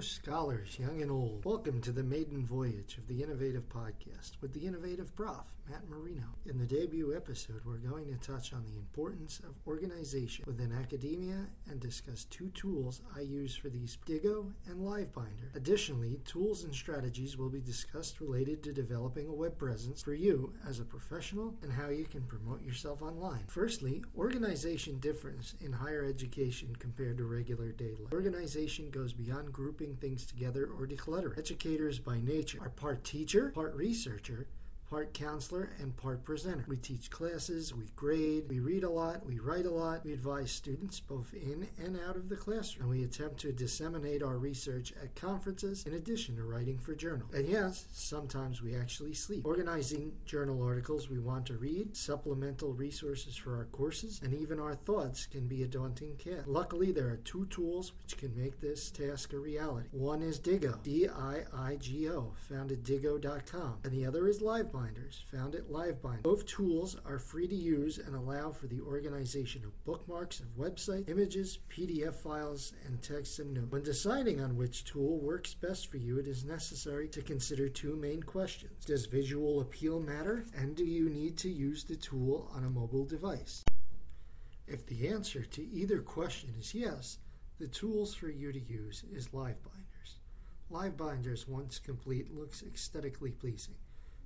scholars, young and old. Welcome to the maiden voyage of the Innovative Podcast with the Innovative Prof, Matt Marino. In the debut episode, we're going to touch on the importance of organization within academia and discuss two tools I use for these Diigo and Livebinder. Additionally, tools and strategies will be discussed related to developing a web presence for you as a professional and how you can promote yourself online. Firstly, organization difference in higher education compared to regular life. Organization goes beyond grouping things together or decluttering. Educators by nature are part teacher, part researcher, part counselor, and part presenter. We teach classes, we grade, we read a lot, we write a lot, we advise students both in and out of the classroom, and we attempt to disseminate our research at conferences in addition to writing for journals. And yes, sometimes we actually sleep. Organizing journal articles we want to read, supplemental resources for our courses, and even our thoughts can be a daunting task. Luckily, there are two tools which can make this task a reality. One is Diigo, D I I G O, found at Diigo.com, and the other is Live Binders, found at Livebinder. Both tools are free to use and allow for the organization of bookmarks of websites, images, PDF files, and text and notes. When deciding on which tool works best for you, it is necessary to consider two main questions. Does visual appeal matter? And do you need to use the tool on a mobile device? If the answer to either question is yes, the tools for you to use is Livebinders. Livebinders, once complete, looks aesthetically pleasing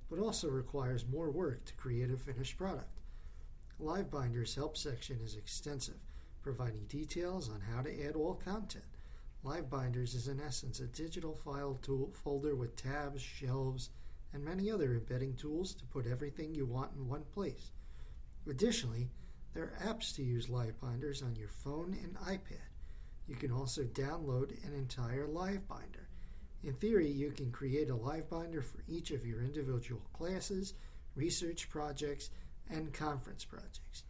but also requires more work to create a finished product. Livebinder's help section is extensive, providing details on how to add all content. Livebinders is in essence a digital file tool folder with tabs, shelves, and many other embedding tools to put everything you want in one place. Additionally, there are apps to use Livebinders on your phone and iPad. You can also download an entire Livebinder. In theory, you can create a Livebinder for each of your individual classes, research projects, and conference projects.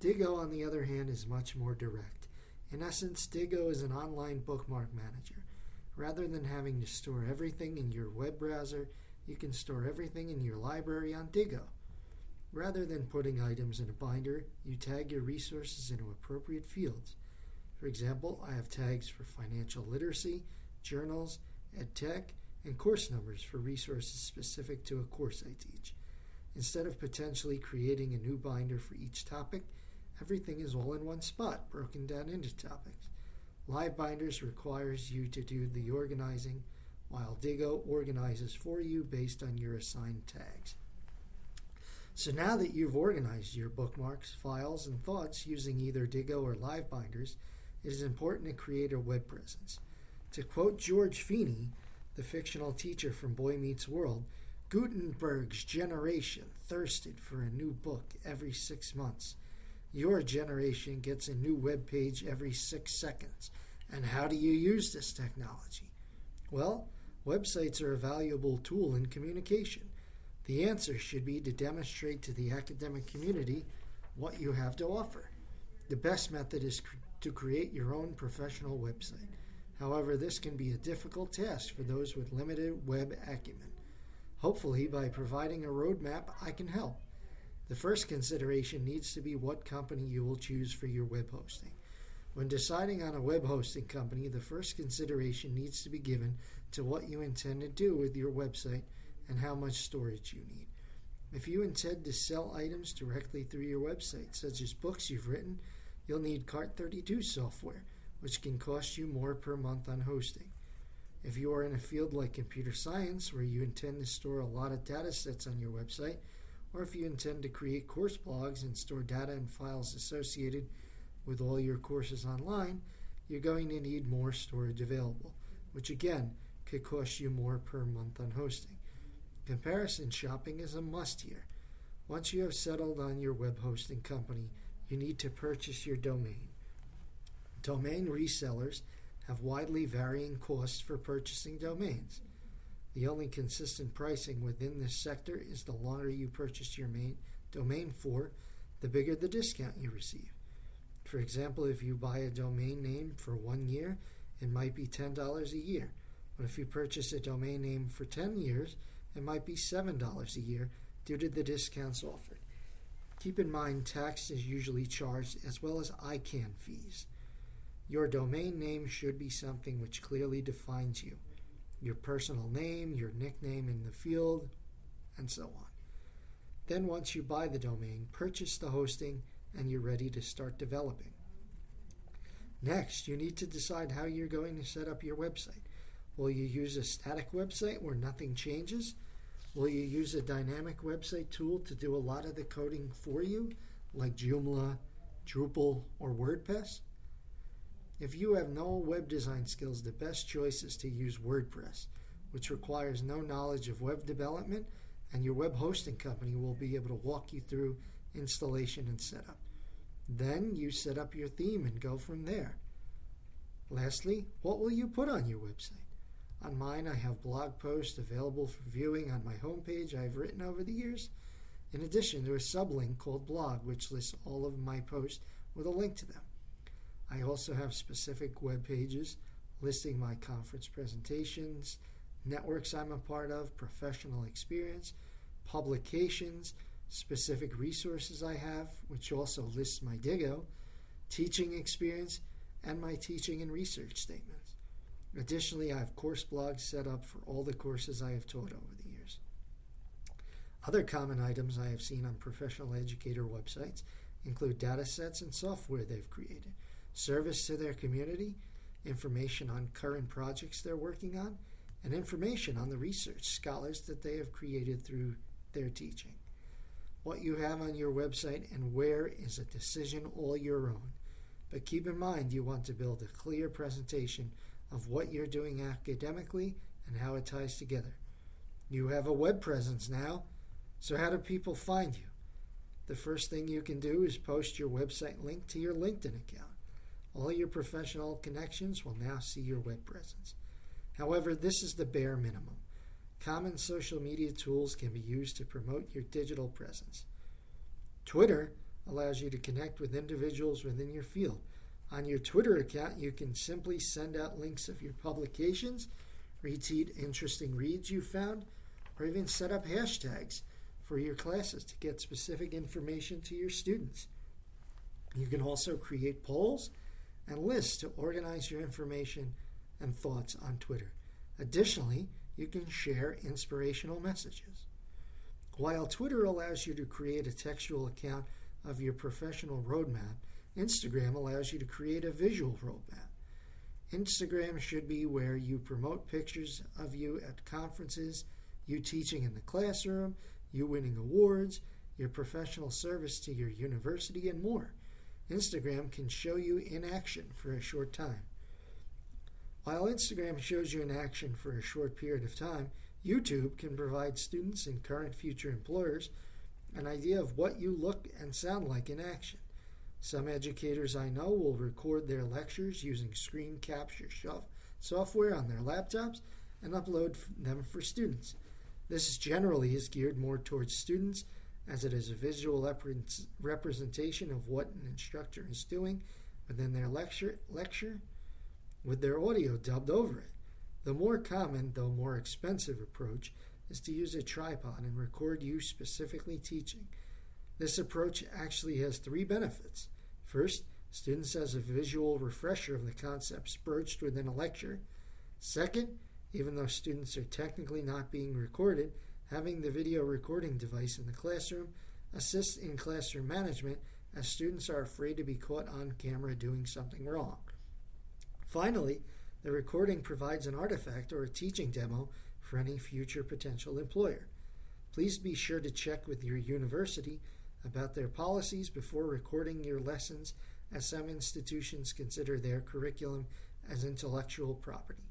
Diigo, on the other hand, is much more direct. In essence, Diigo is an online bookmark manager. Rather than having to store everything in your web browser, you can store everything in your library on Diigo. Rather than putting items in a binder, you tag your resources into appropriate fields. For example, I have tags for financial literacy, journals, EdTech, and course numbers for resources specific to a course I teach. Instead of potentially creating a new binder for each topic, everything is all in one spot, broken down into topics. Livebinders requires you to do the organizing, while Diigo organizes for you based on your assigned tags. So now that you've organized your bookmarks, files, and thoughts using either Diigo or Livebinders, it is important to create a web presence. To quote George Feeny, the fictional teacher from Boy Meets World, Gutenberg's generation thirsted for a new book every six months. Your generation gets a new web page every six seconds. And how do you use this technology? Well, websites are a valuable tool in communication. The answer should be to demonstrate to the academic community what you have to offer. The best method is cr- to create your own professional website. However, this can be a difficult task for those with limited web acumen. Hopefully, by providing a roadmap, I can help. The first consideration needs to be what company you will choose for your web hosting. When deciding on a web hosting company, the first consideration needs to be given to what you intend to do with your website and how much storage you need. If you intend to sell items directly through your website, such as books you've written, you'll need Cart32 software which can cost you more per month on hosting. If you are in a field like computer science, where you intend to store a lot of data sets on your website, or if you intend to create course blogs and store data and files associated with all your courses online, you're going to need more storage available, which again could cost you more per month on hosting. Comparison shopping is a must here. Once you have settled on your web hosting company, you need to purchase your domain. Domain resellers have widely varying costs for purchasing domains. The only consistent pricing within this sector is the longer you purchase your main domain for, the bigger the discount you receive. For example, if you buy a domain name for one year, it might be $10 a year. But if you purchase a domain name for 10 years, it might be $7 a year due to the discounts offered. Keep in mind, tax is usually charged as well as ICANN fees. Your domain name should be something which clearly defines you your personal name, your nickname in the field, and so on. Then, once you buy the domain, purchase the hosting and you're ready to start developing. Next, you need to decide how you're going to set up your website. Will you use a static website where nothing changes? Will you use a dynamic website tool to do a lot of the coding for you, like Joomla, Drupal, or WordPress? If you have no web design skills, the best choice is to use WordPress, which requires no knowledge of web development, and your web hosting company will be able to walk you through installation and setup. Then you set up your theme and go from there. Lastly, what will you put on your website? On mine, I have blog posts available for viewing on my homepage I've written over the years. In addition, there is a sublink called blog, which lists all of my posts with a link to them. I also have specific web pages listing my conference presentations, networks I'm a part of, professional experience, publications, specific resources I have, which also lists my Diigo, teaching experience, and my teaching and research statements. Additionally, I have course blogs set up for all the courses I have taught over the years. Other common items I have seen on professional educator websites include data sets and software they've created, service to their community, information on current projects they're working on, and information on the research scholars that they have created through their teaching. What you have on your website and where is a decision all your own. But keep in mind you want to build a clear presentation of what you're doing academically and how it ties together. You have a web presence now, so how do people find you? The first thing you can do is post your website link to your LinkedIn account. All your professional connections will now see your web presence. However, this is the bare minimum. Common social media tools can be used to promote your digital presence. Twitter allows you to connect with individuals within your field. On your Twitter account, you can simply send out links of your publications, retweet interesting reads you found, or even set up hashtags for your classes to get specific information to your students. You can also create polls and lists to organize your information and thoughts on Twitter. Additionally, you can share inspirational messages. While Twitter allows you to create a textual account of your professional roadmap, Instagram allows you to create a visual roadmap. Instagram should be where you promote pictures of you at conferences, you teaching in the classroom, you winning awards, your professional service to your university, and more. Instagram can show you in action for a short time. While Instagram shows you in action for a short period of time, YouTube can provide students and current future employers an idea of what you look and sound like in action. Some educators I know will record their lectures using screen capture software on their laptops and upload them for students. This generally is geared more towards students as it is a visual representation of what an instructor is doing within their lecture lecture with their audio dubbed over it. The more common, though more expensive approach is to use a tripod and record you specifically teaching. This approach actually has three benefits. First, students has a visual refresher of the concepts broached within a lecture. Second, even though students are technically not being recorded, having the video recording device in the classroom assists in classroom management as students are afraid to be caught on camera doing something wrong. Finally, the recording provides an artifact or a teaching demo for any future potential employer. Please be sure to check with your university about their policies before recording your lessons, as some institutions consider their curriculum as intellectual property.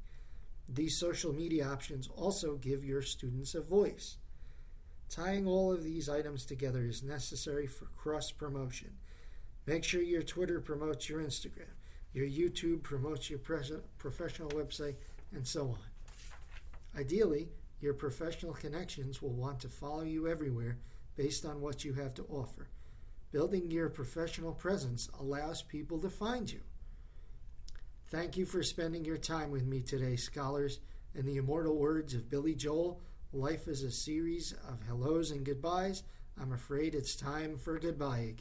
These social media options also give your students a voice. Tying all of these items together is necessary for cross promotion. Make sure your Twitter promotes your Instagram. Your YouTube promotes your professional website, and so on. Ideally, your professional connections will want to follow you everywhere based on what you have to offer. Building your professional presence allows people to find you. Thank you for spending your time with me today, scholars. In the immortal words of Billy Joel, life is a series of hellos and goodbyes. I'm afraid it's time for goodbye again.